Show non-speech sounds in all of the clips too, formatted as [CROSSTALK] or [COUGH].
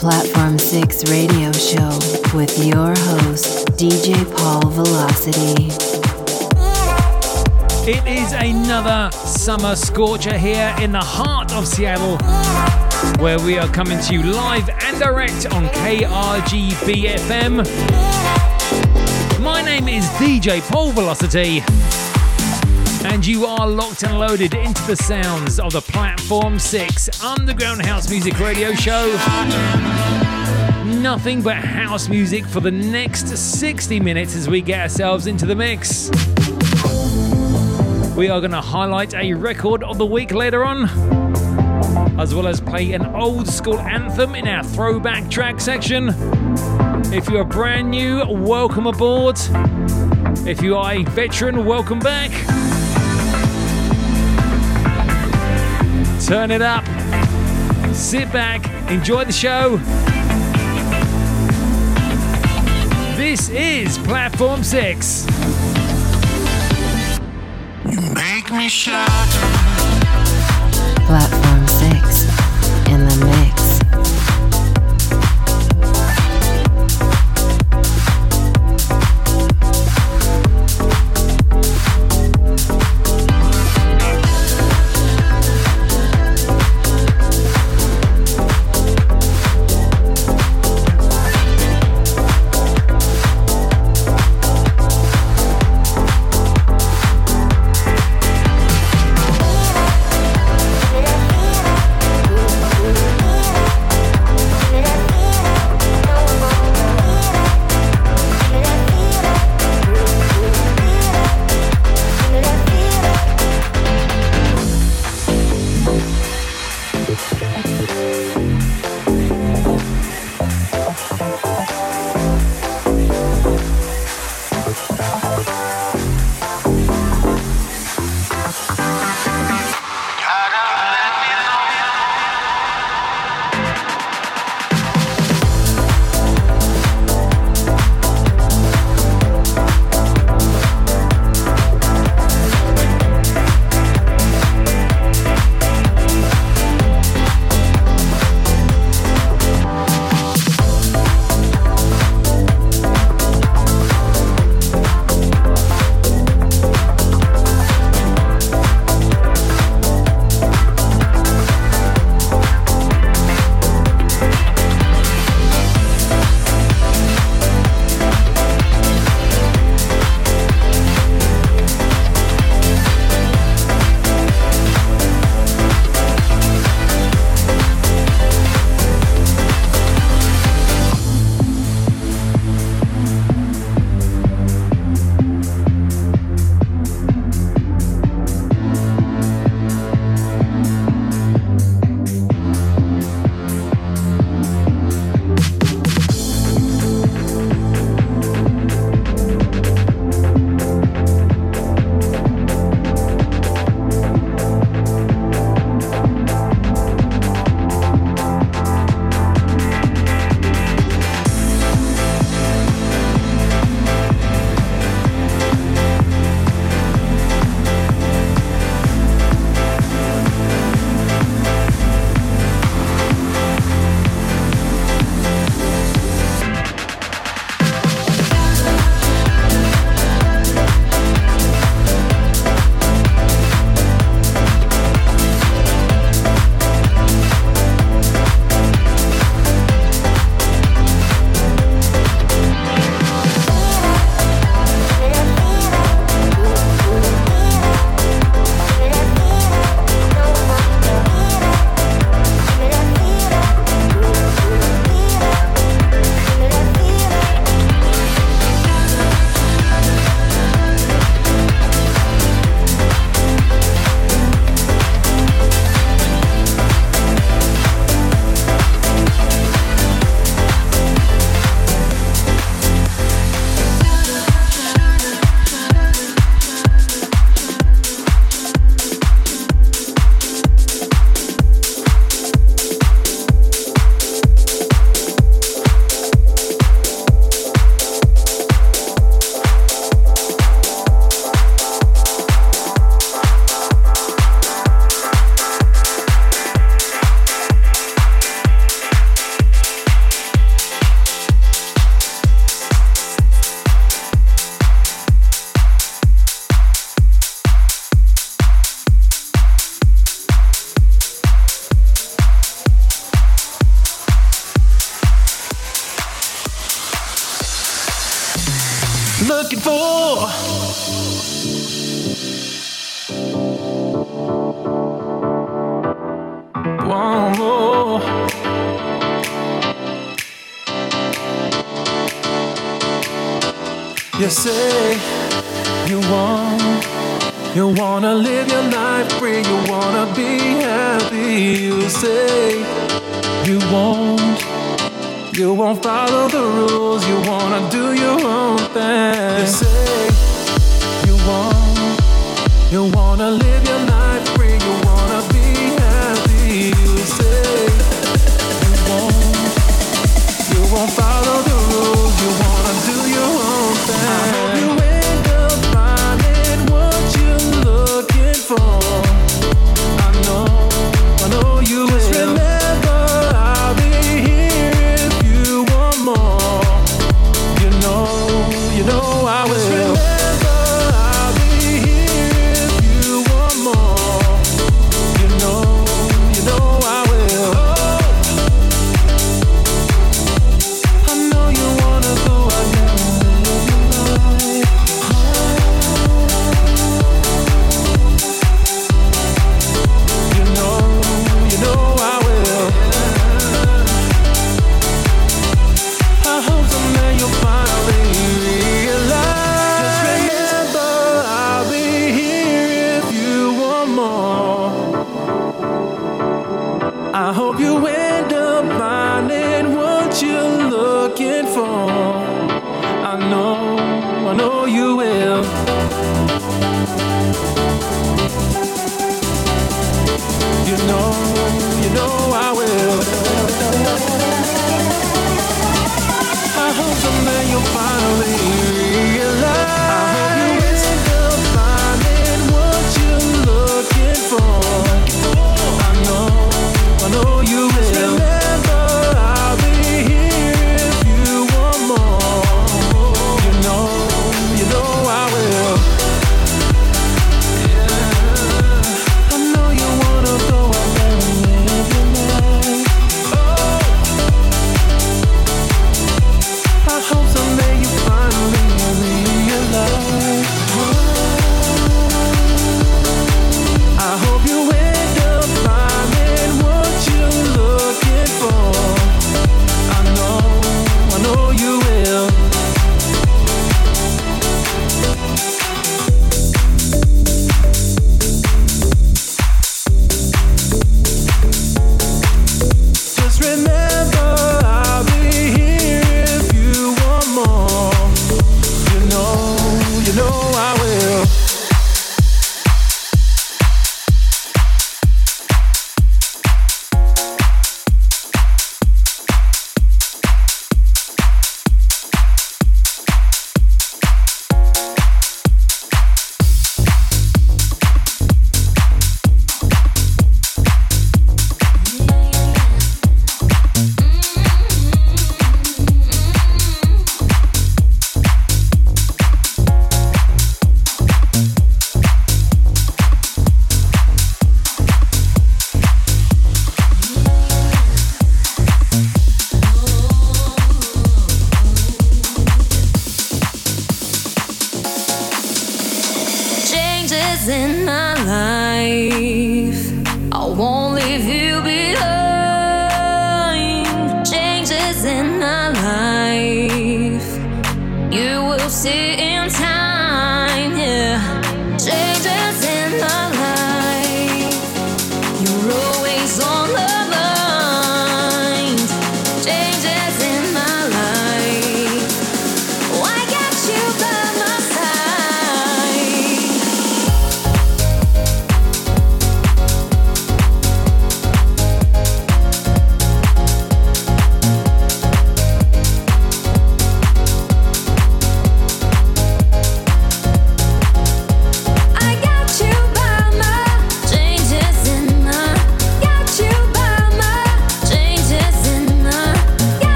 Platform 6 radio show with your host, DJ Paul Velocity. It is another summer scorcher here in the heart of Seattle, where we are coming to you live and direct on KRGB FM. My name is DJ Paul Velocity, and you are locked and loaded into the sounds of the Platform 6 Underground House Music Radio Show. Nothing but house music for the next 60 minutes as we get ourselves into the mix. We are going to highlight a record of the week later on, as well as play an old school anthem in our throwback track section. If you're brand new, welcome aboard. If you are a veteran, welcome back. Turn it up, sit back, enjoy the show. This is Platform 6. You make me shout. Platform your life free, you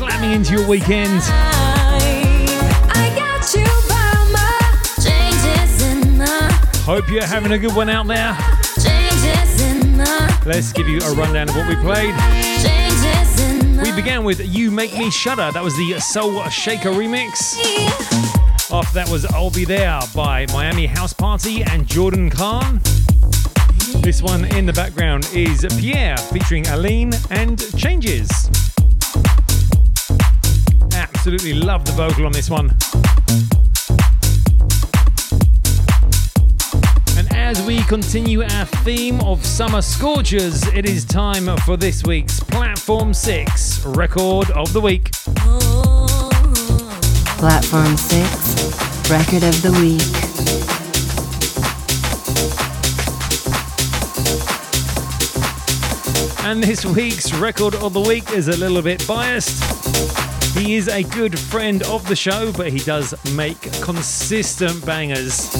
slamming into your weekend. I got you by my changes in my Hope you're having a good one out there. changes in my Let's give you a rundown of what we played. changes in my We began with You Make Me Shudder. That was the Soulshaker remix. After that was I'll Be There by Miami House Party and Jordan Kaahn. This one in the background is Pyerre featuring Aline and Changes. Absolutely love the vocal on this one. And as we continue our theme of summer scorchers, it is time for this week's Platform 6 Record of the Week. Platform 6, Record of the Week. And this week's record of the week is a little bit biased. He is a good friend of the show, but he does make consistent bangers.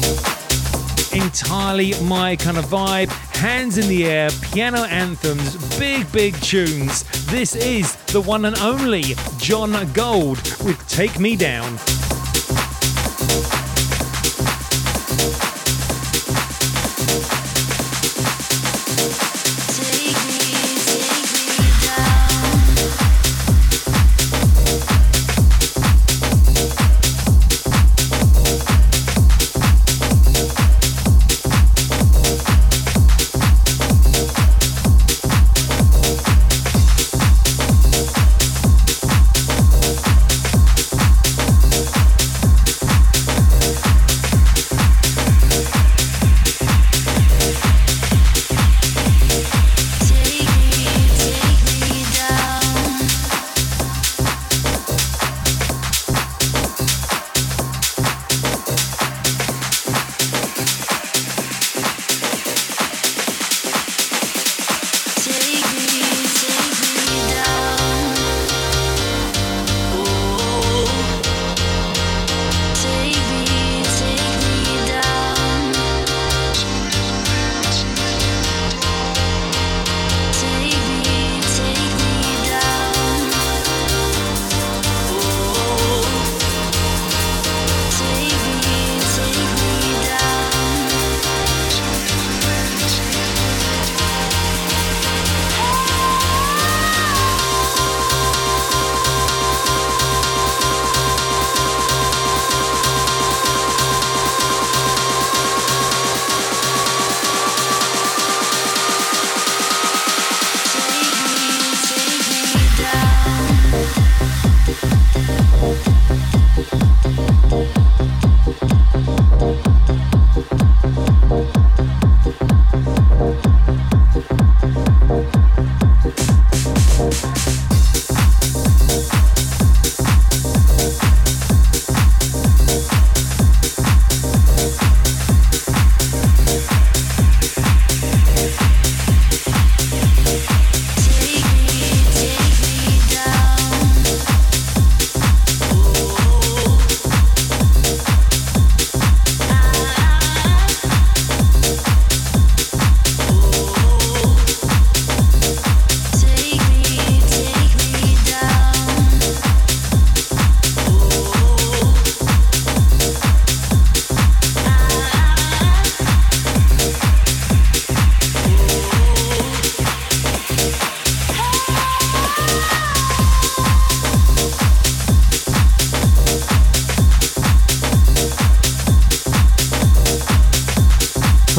Entirely my kind of vibe. Hands in the air, piano anthems, big, big tunes. This is the one and only John Gold with Take Me Down.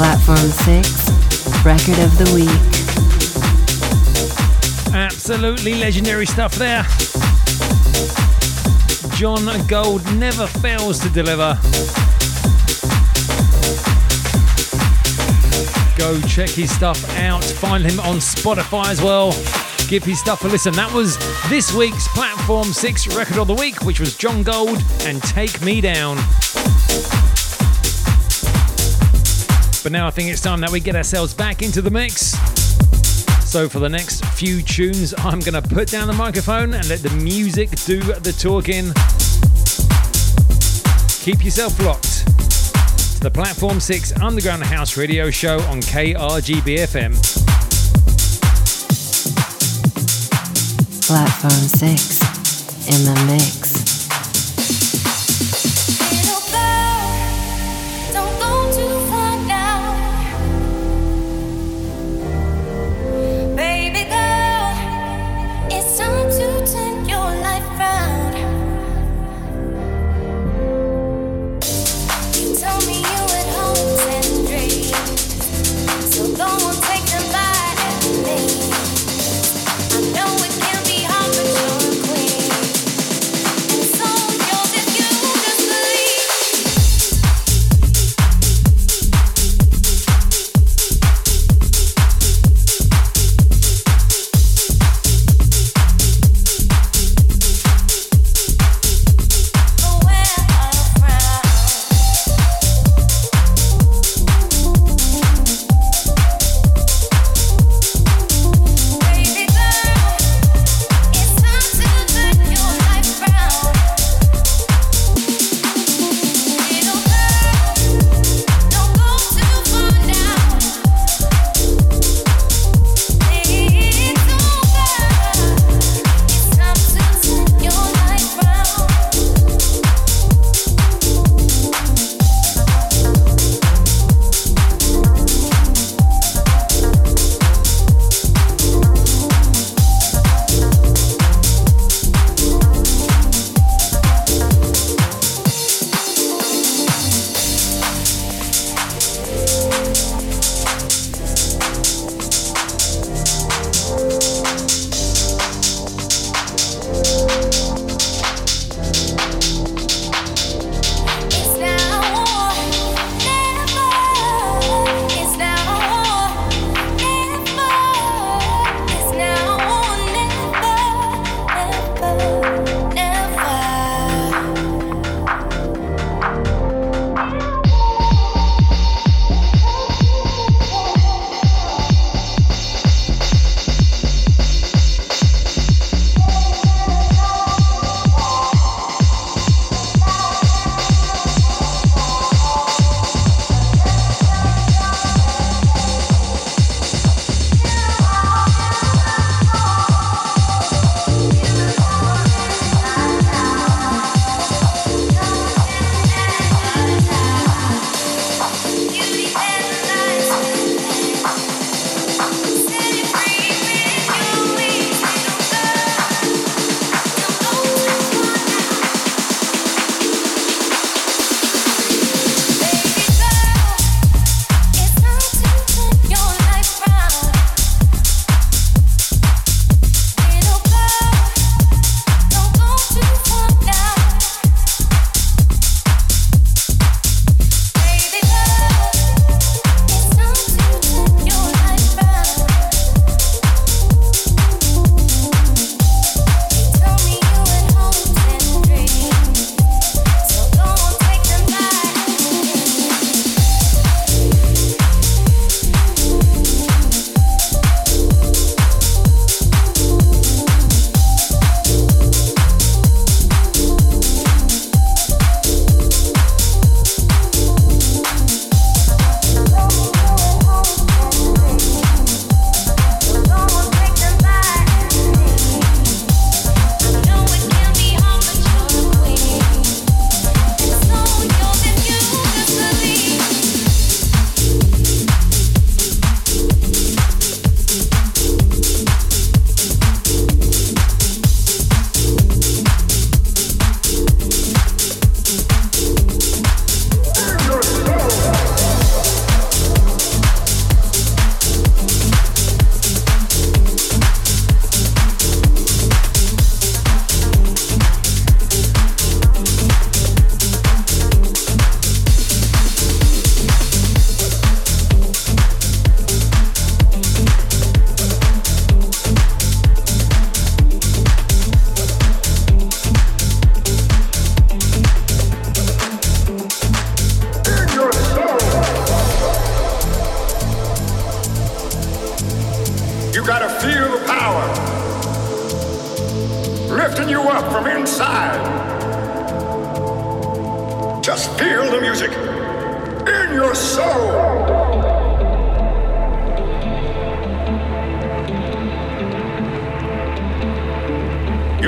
Platform 6, Record of the Week. Absolutely legendary stuff there. John Gold never fails to deliver. Go check his stuff out. Find him on Spotify as well. Give his stuff a listen. That was this week's Platform 6 Record of the Week, which was John Gold and Take Me Down. But now I think it's time that we get ourselves back into the mix. So for the next few tunes, I'm going to put down the microphone and let the music do the talking. Keep yourself locked to the Platform 6 Underground House Radio Show on KRGBFM. Platform 6 in the mix.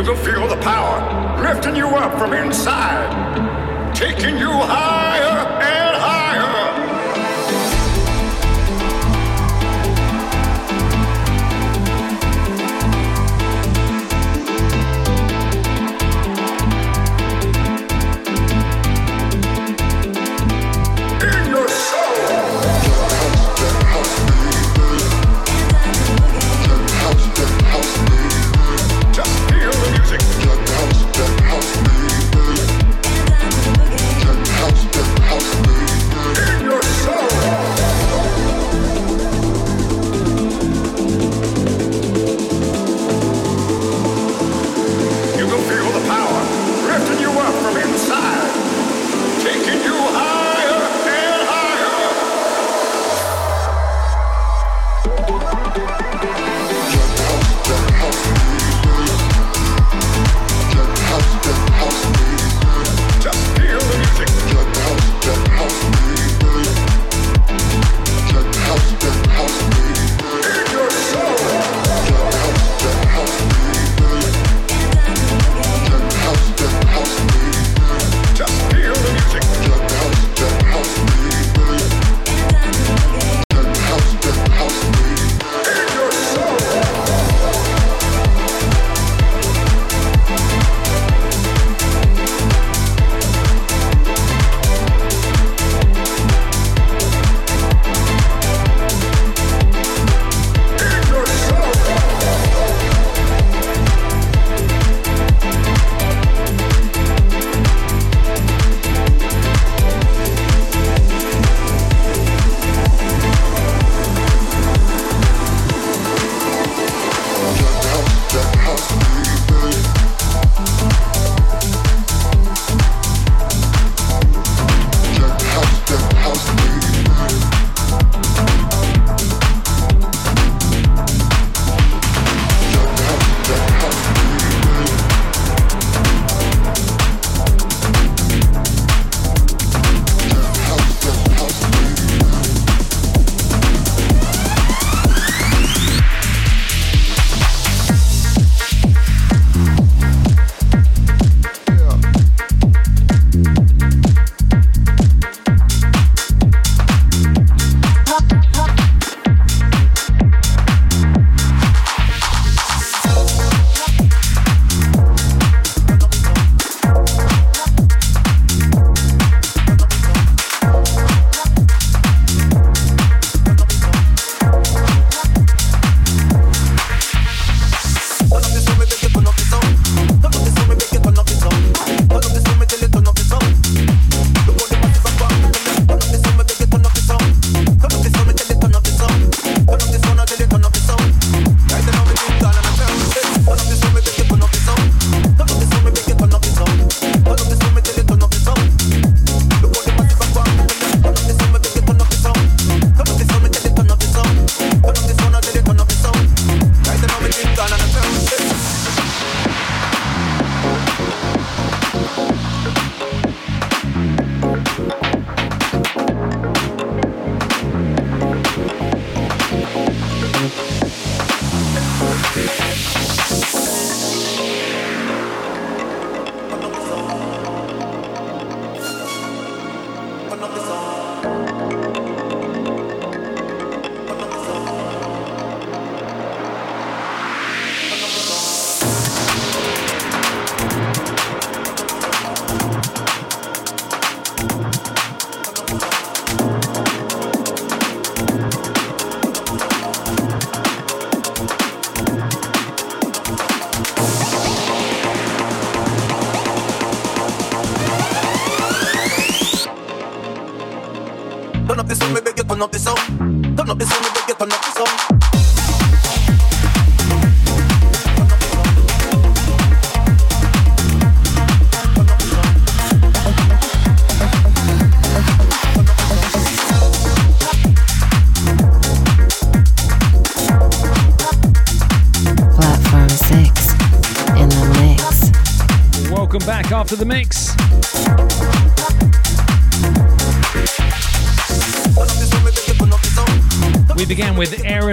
You will feel the power lifting you up from inside, taking you higher.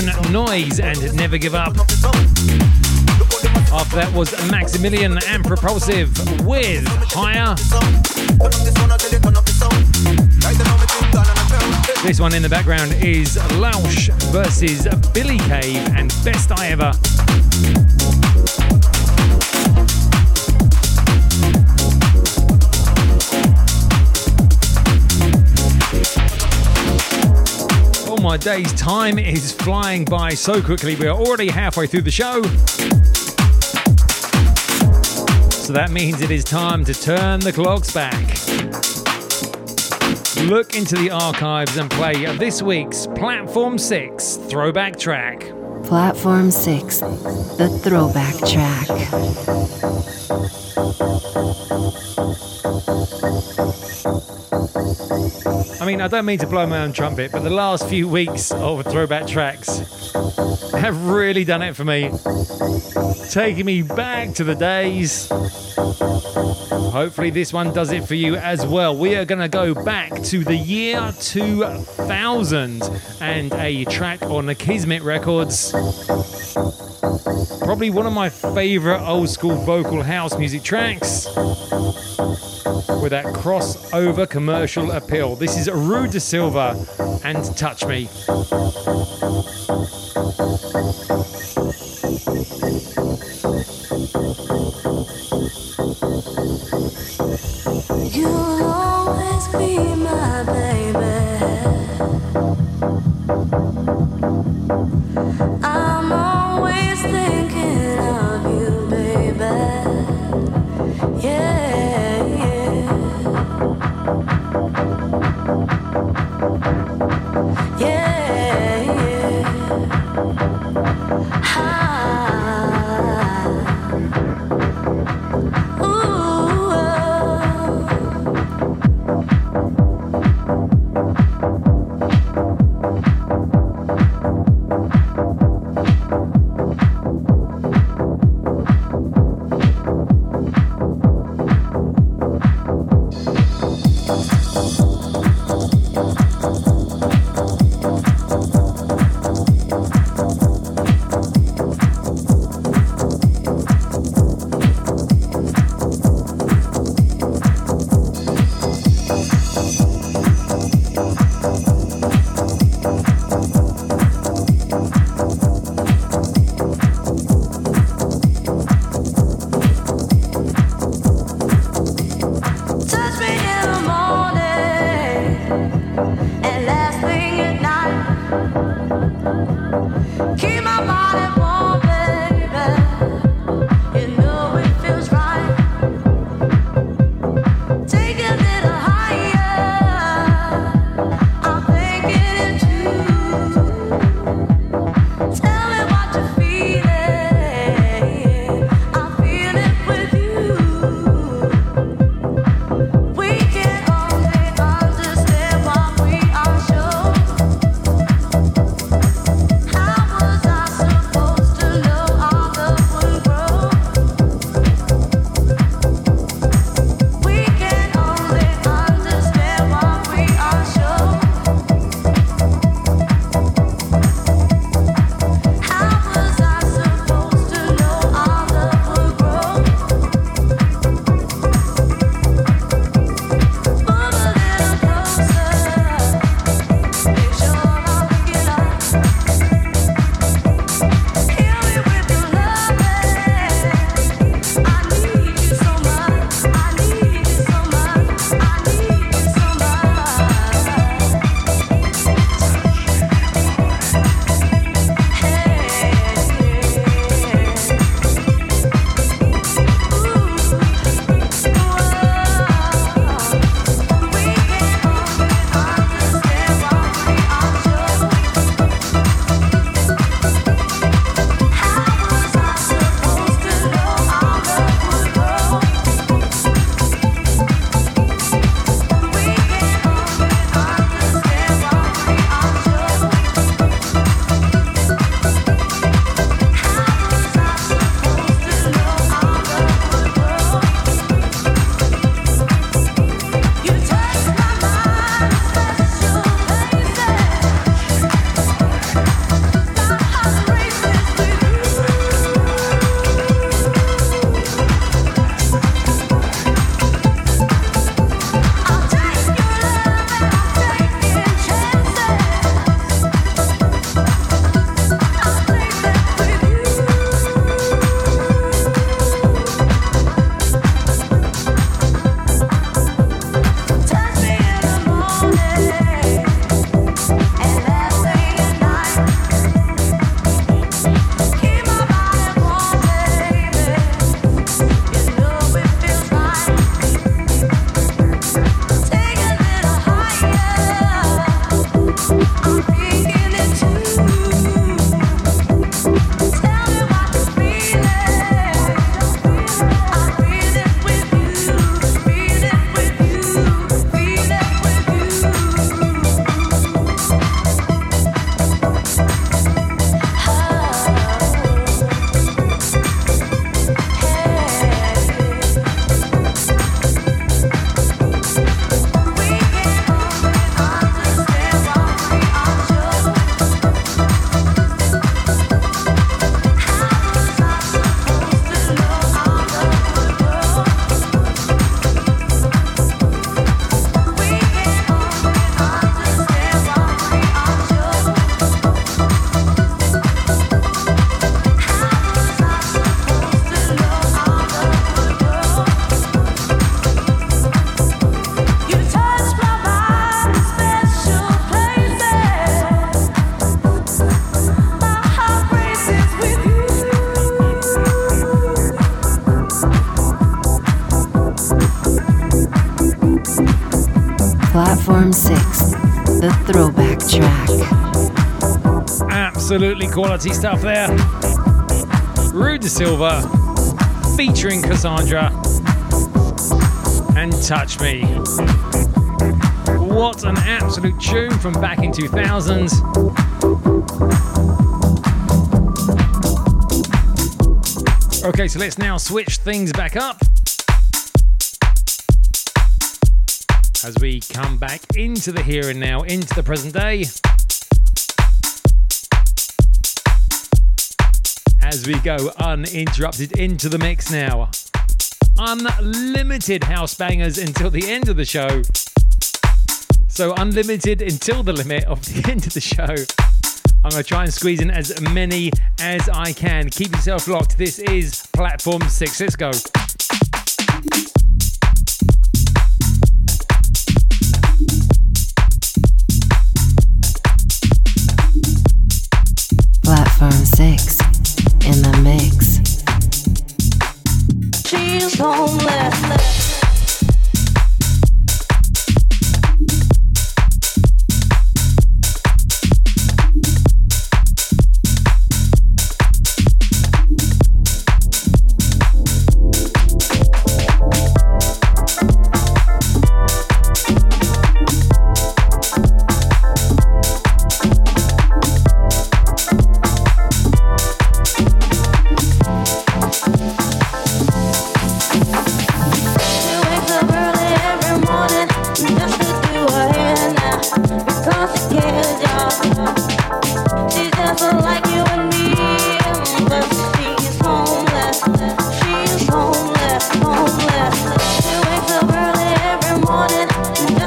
Aaron and Never Give Up. After that was Maximilian and Propulsive with Higher. This one in the background is Lowsh versus Billy Cave and Best I Ever. My days, time is flying by so quickly. We are already halfway through the show. So that means it is time to turn the clocks back. Look into the archives and play this week's Platform 6 throwback track. Platform 6, the throwback track. Mean, I don't mean to blow my own trumpet, but the last few weeks of throwback tracks have really done it for me. Taking me back to the days. Hopefully, this one does it for you as well. We are going to go back to the year 2000 and a track on the Kismet Records. Probably one of my favorite old school vocal house music tracks with that crossover commercial appeal. This is Rui Da Silva and Touch Me. Last thing at night. Keep my body Platform 6, the throwback track. Absolutely quality stuff there. Rui Da Silva featuring Cassandra and Touch Me. What an absolute tune from back in 2000s. Okay, so let's now switch things back up. As we come back into the here and now, into the present day. As we go uninterrupted into the mix now. Unlimited house bangers until the end of the show. So, unlimited until the limit of the [LAUGHS] end of the show. I'm going to try and squeeze in as many as I can. Keep yourself locked. This is Platform 6. Let's go. 6 in the mix. She's homeless. Bye.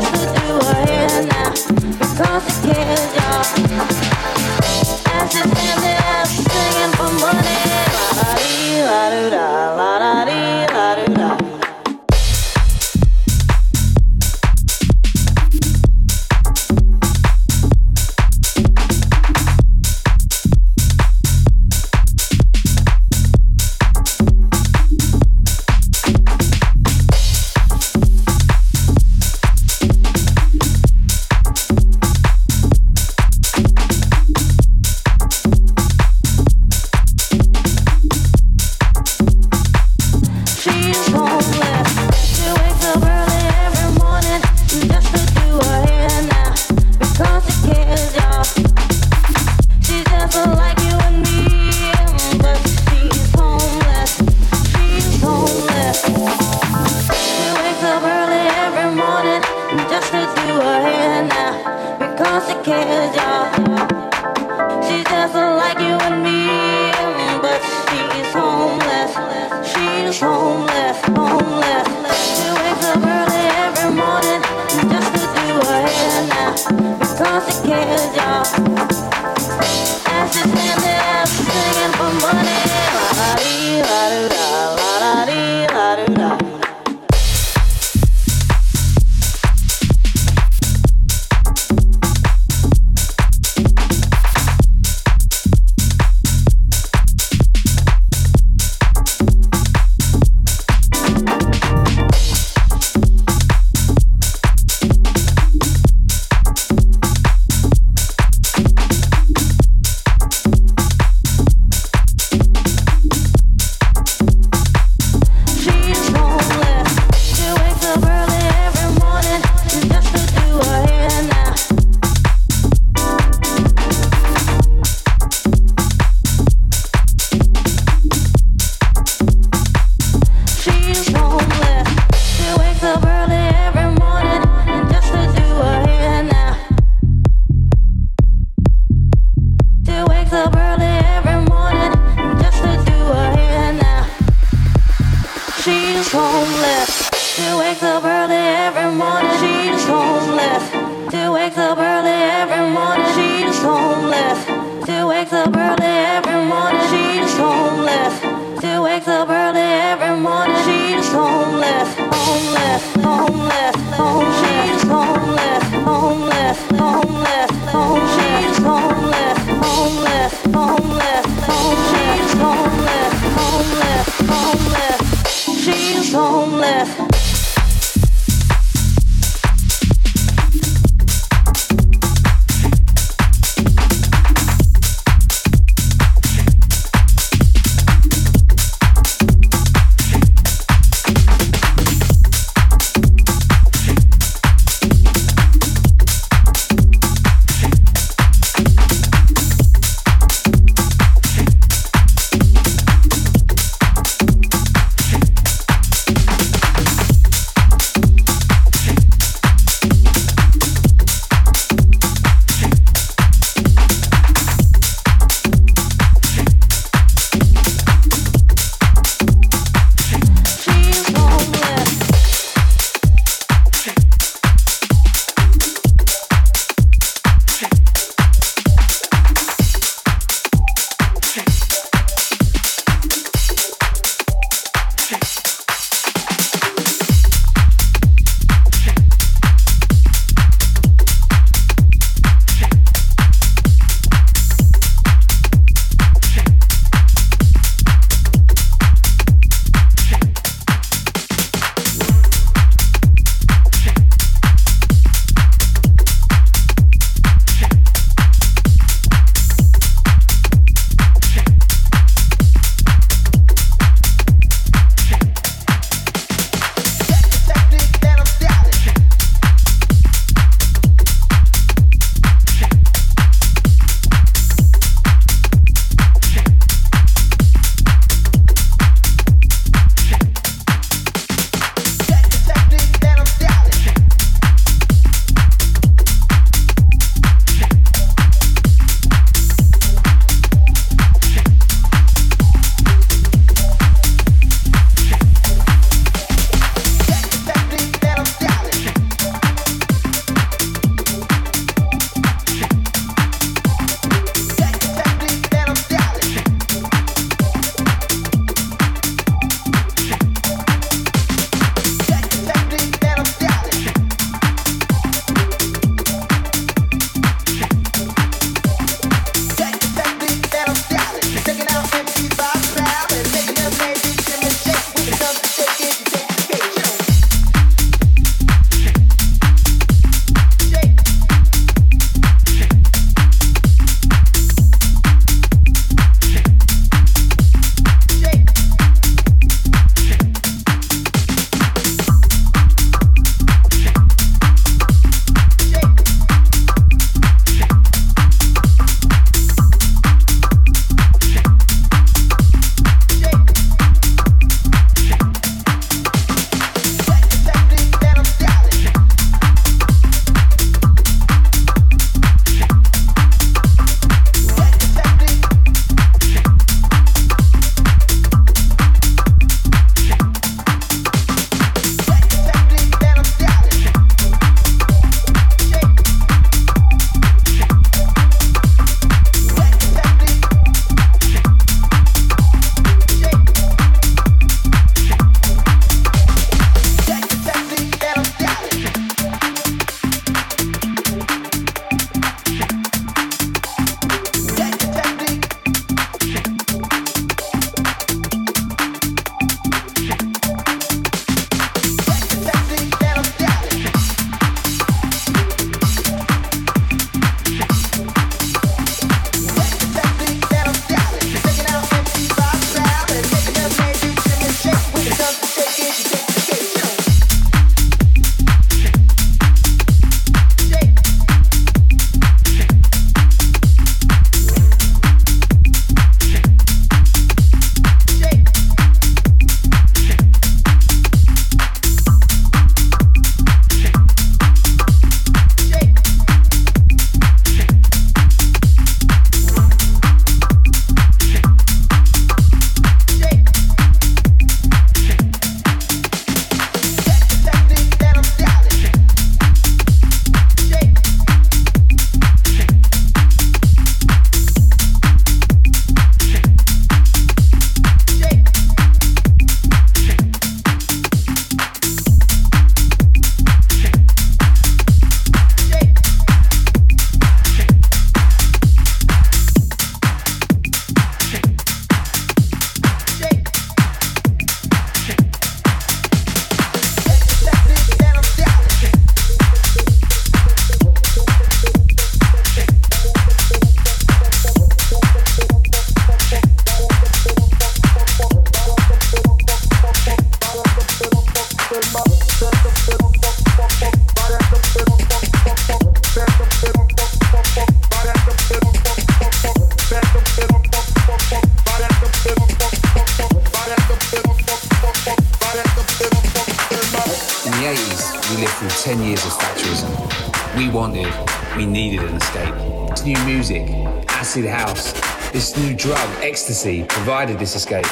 ecstasy provided this escape.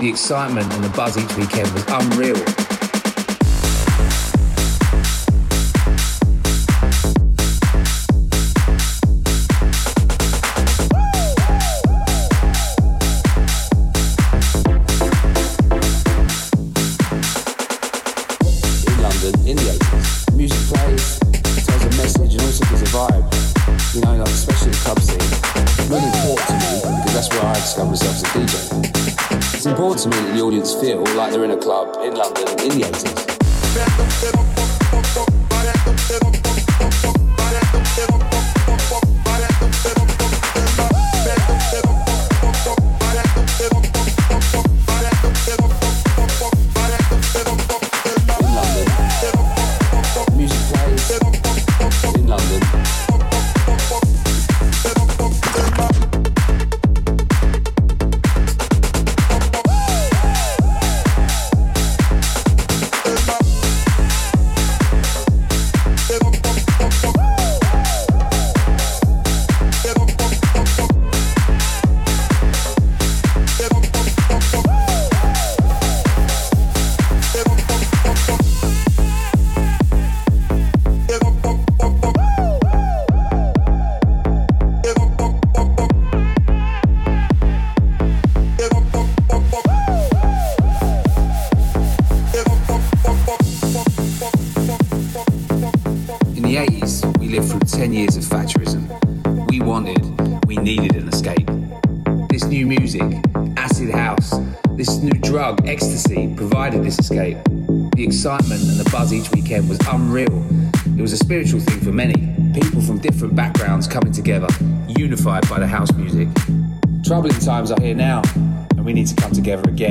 The excitement and the buzz each weekend was unreal. excitement and the buzz each weekend was unreal. It was a spiritual thing for many, people from different backgrounds coming together, unified by the house music. Troubling times are here now, and we need to come together again.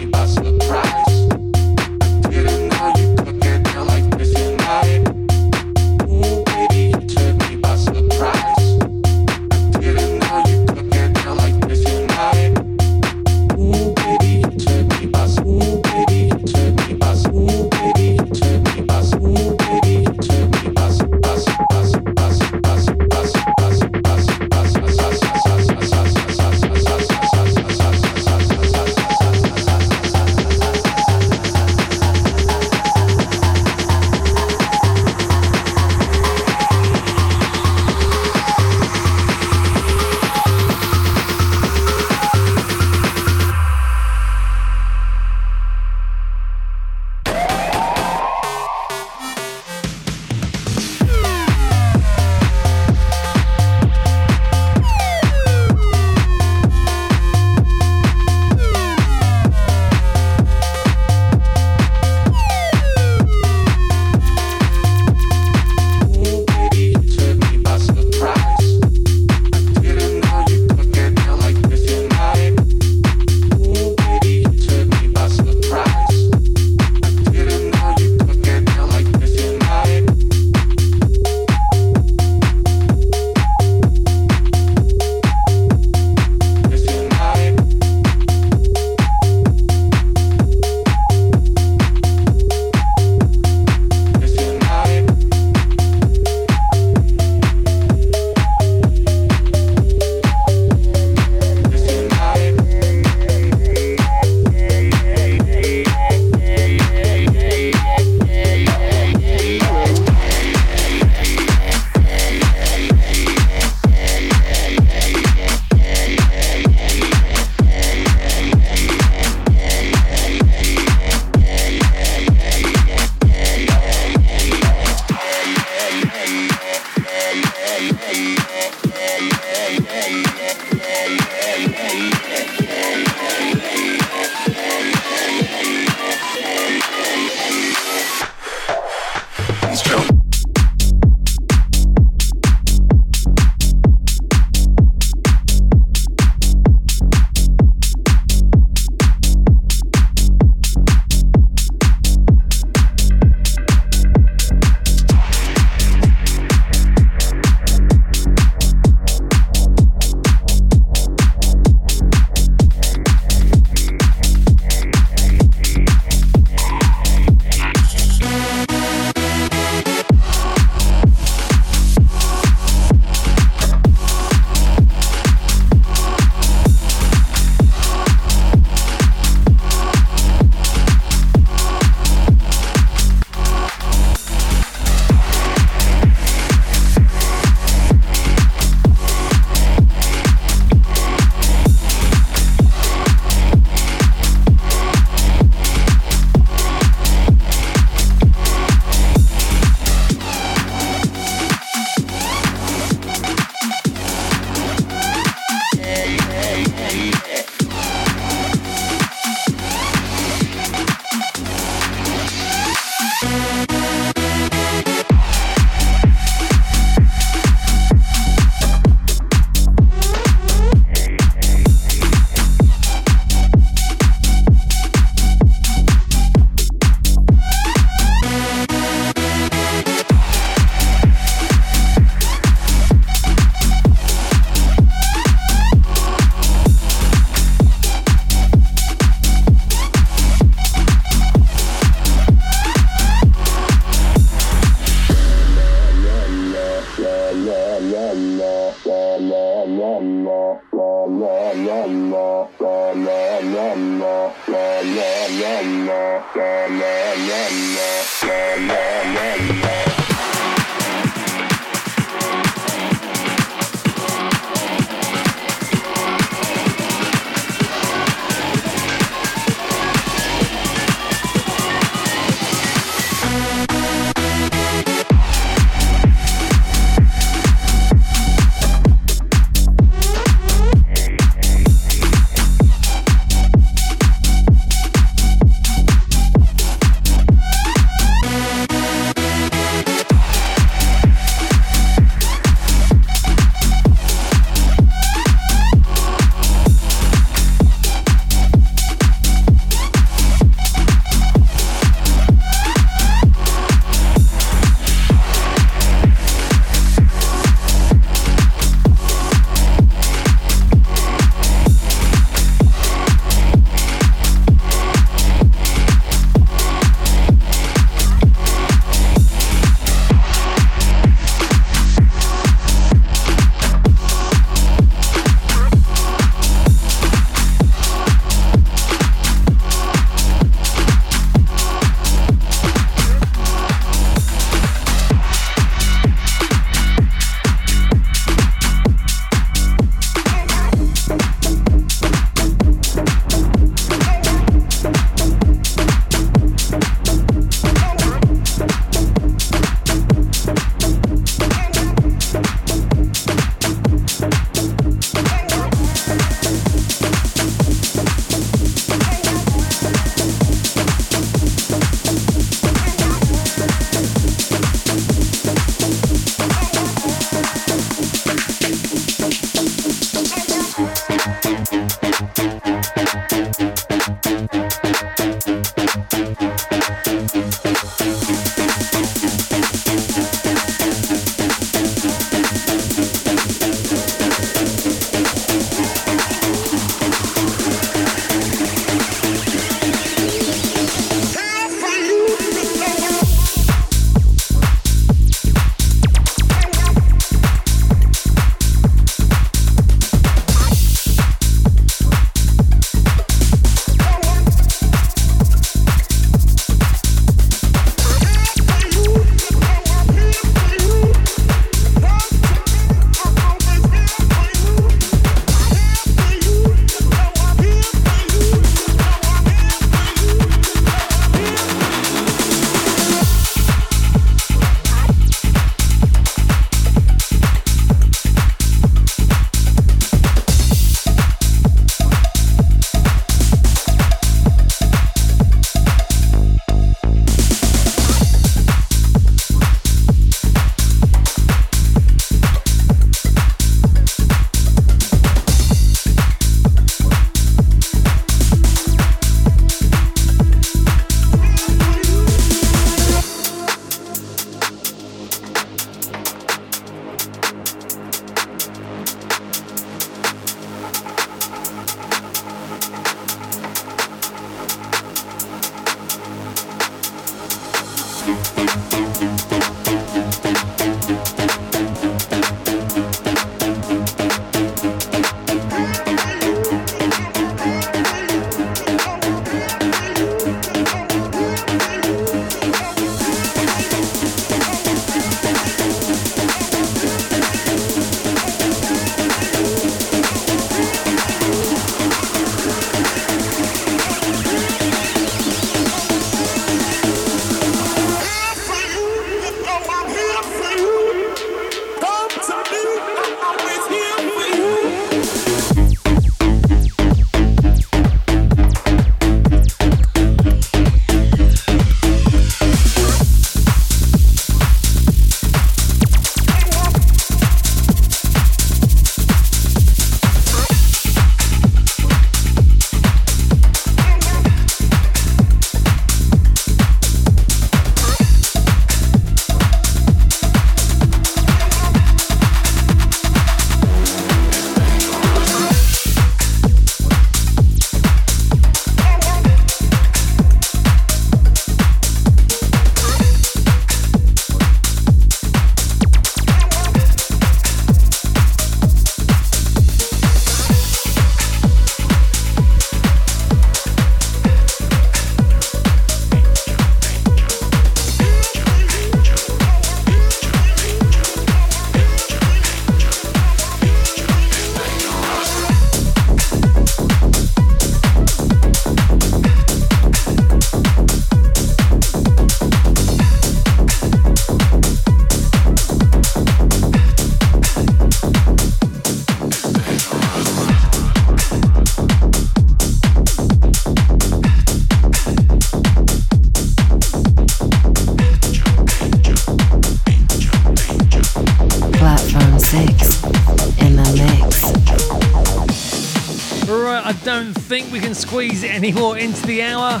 We can squeeze any more into the hour.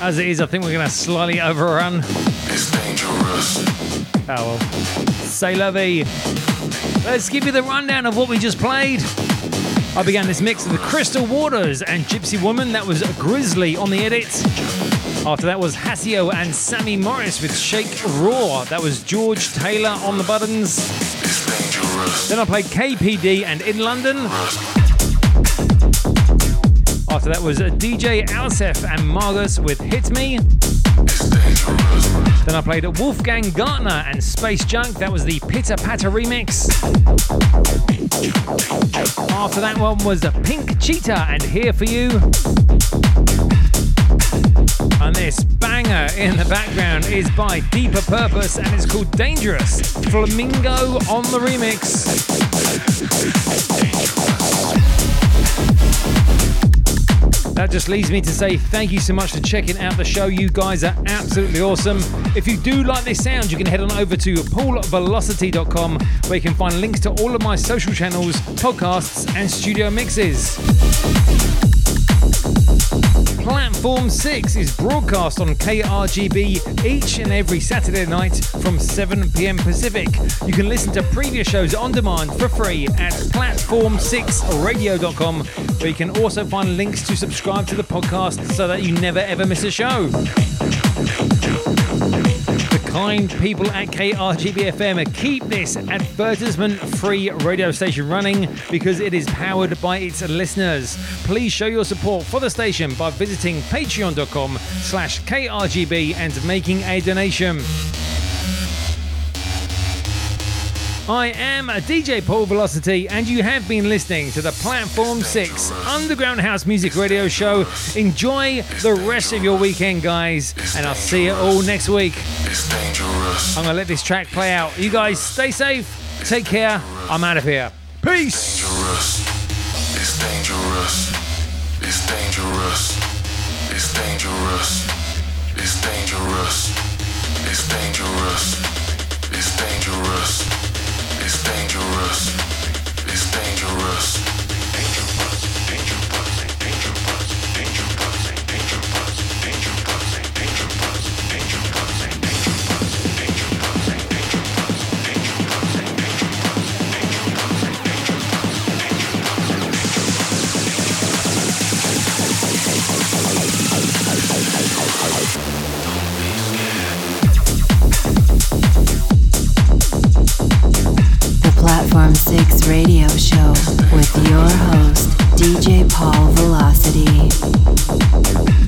As it is, I think we're going to slightly overrun. It's dangerous. Oh well. Say lovey. Let's give you the rundown of what we just played. I began this mix with the Crystal Waters and Gypsy Woman. That was Grizzly on the edit. After that was Hassio and Sammy Morris with Shake Raw. That was George Taylor on the buttons. Then I played KPD and In London. After that was uh, DJ Alseph and Margus with Hit Me. Then I played Wolfgang Gartner and Space Junk. That was the Pitter Patter remix. After that one was Pink Cheetah and Here For You. And this banger in the background is by Deeper Purpose and it's called Dangerous. Flamingo on the remix. That just leaves me to say thank you so much for checking out the show. You guys are absolutely awesome. If you do like this sound, you can head on over to paulvelocity.com where you can find links to all of my social channels, podcasts, and studio mixes. Platform 6 is broadcast on KRGB each and every Saturday night from 7 pm Pacific. You can listen to previous shows on demand for free at platform6radio.com, where you can also find links to subscribe to the podcast so that you never ever miss a show. Kind people at KRGB FM keep this advertisement free radio station running because it is powered by its listeners. Please show your support for the station by visiting patreon.com slash KRGB and making a donation. I am a DJ Paul Velocity, and you have been listening to the Platform 6 Underground House Music Radio Show. Enjoy the rest of your weekend, guys, and I'll see you all next week. I'm gonna let this track play out. You guys stay safe, take care. I'm out of here. Peace. It's dangerous. It's dangerous. It's dangerous. It's dangerous. It's dangerous. with your host, DJ Paul Velocity.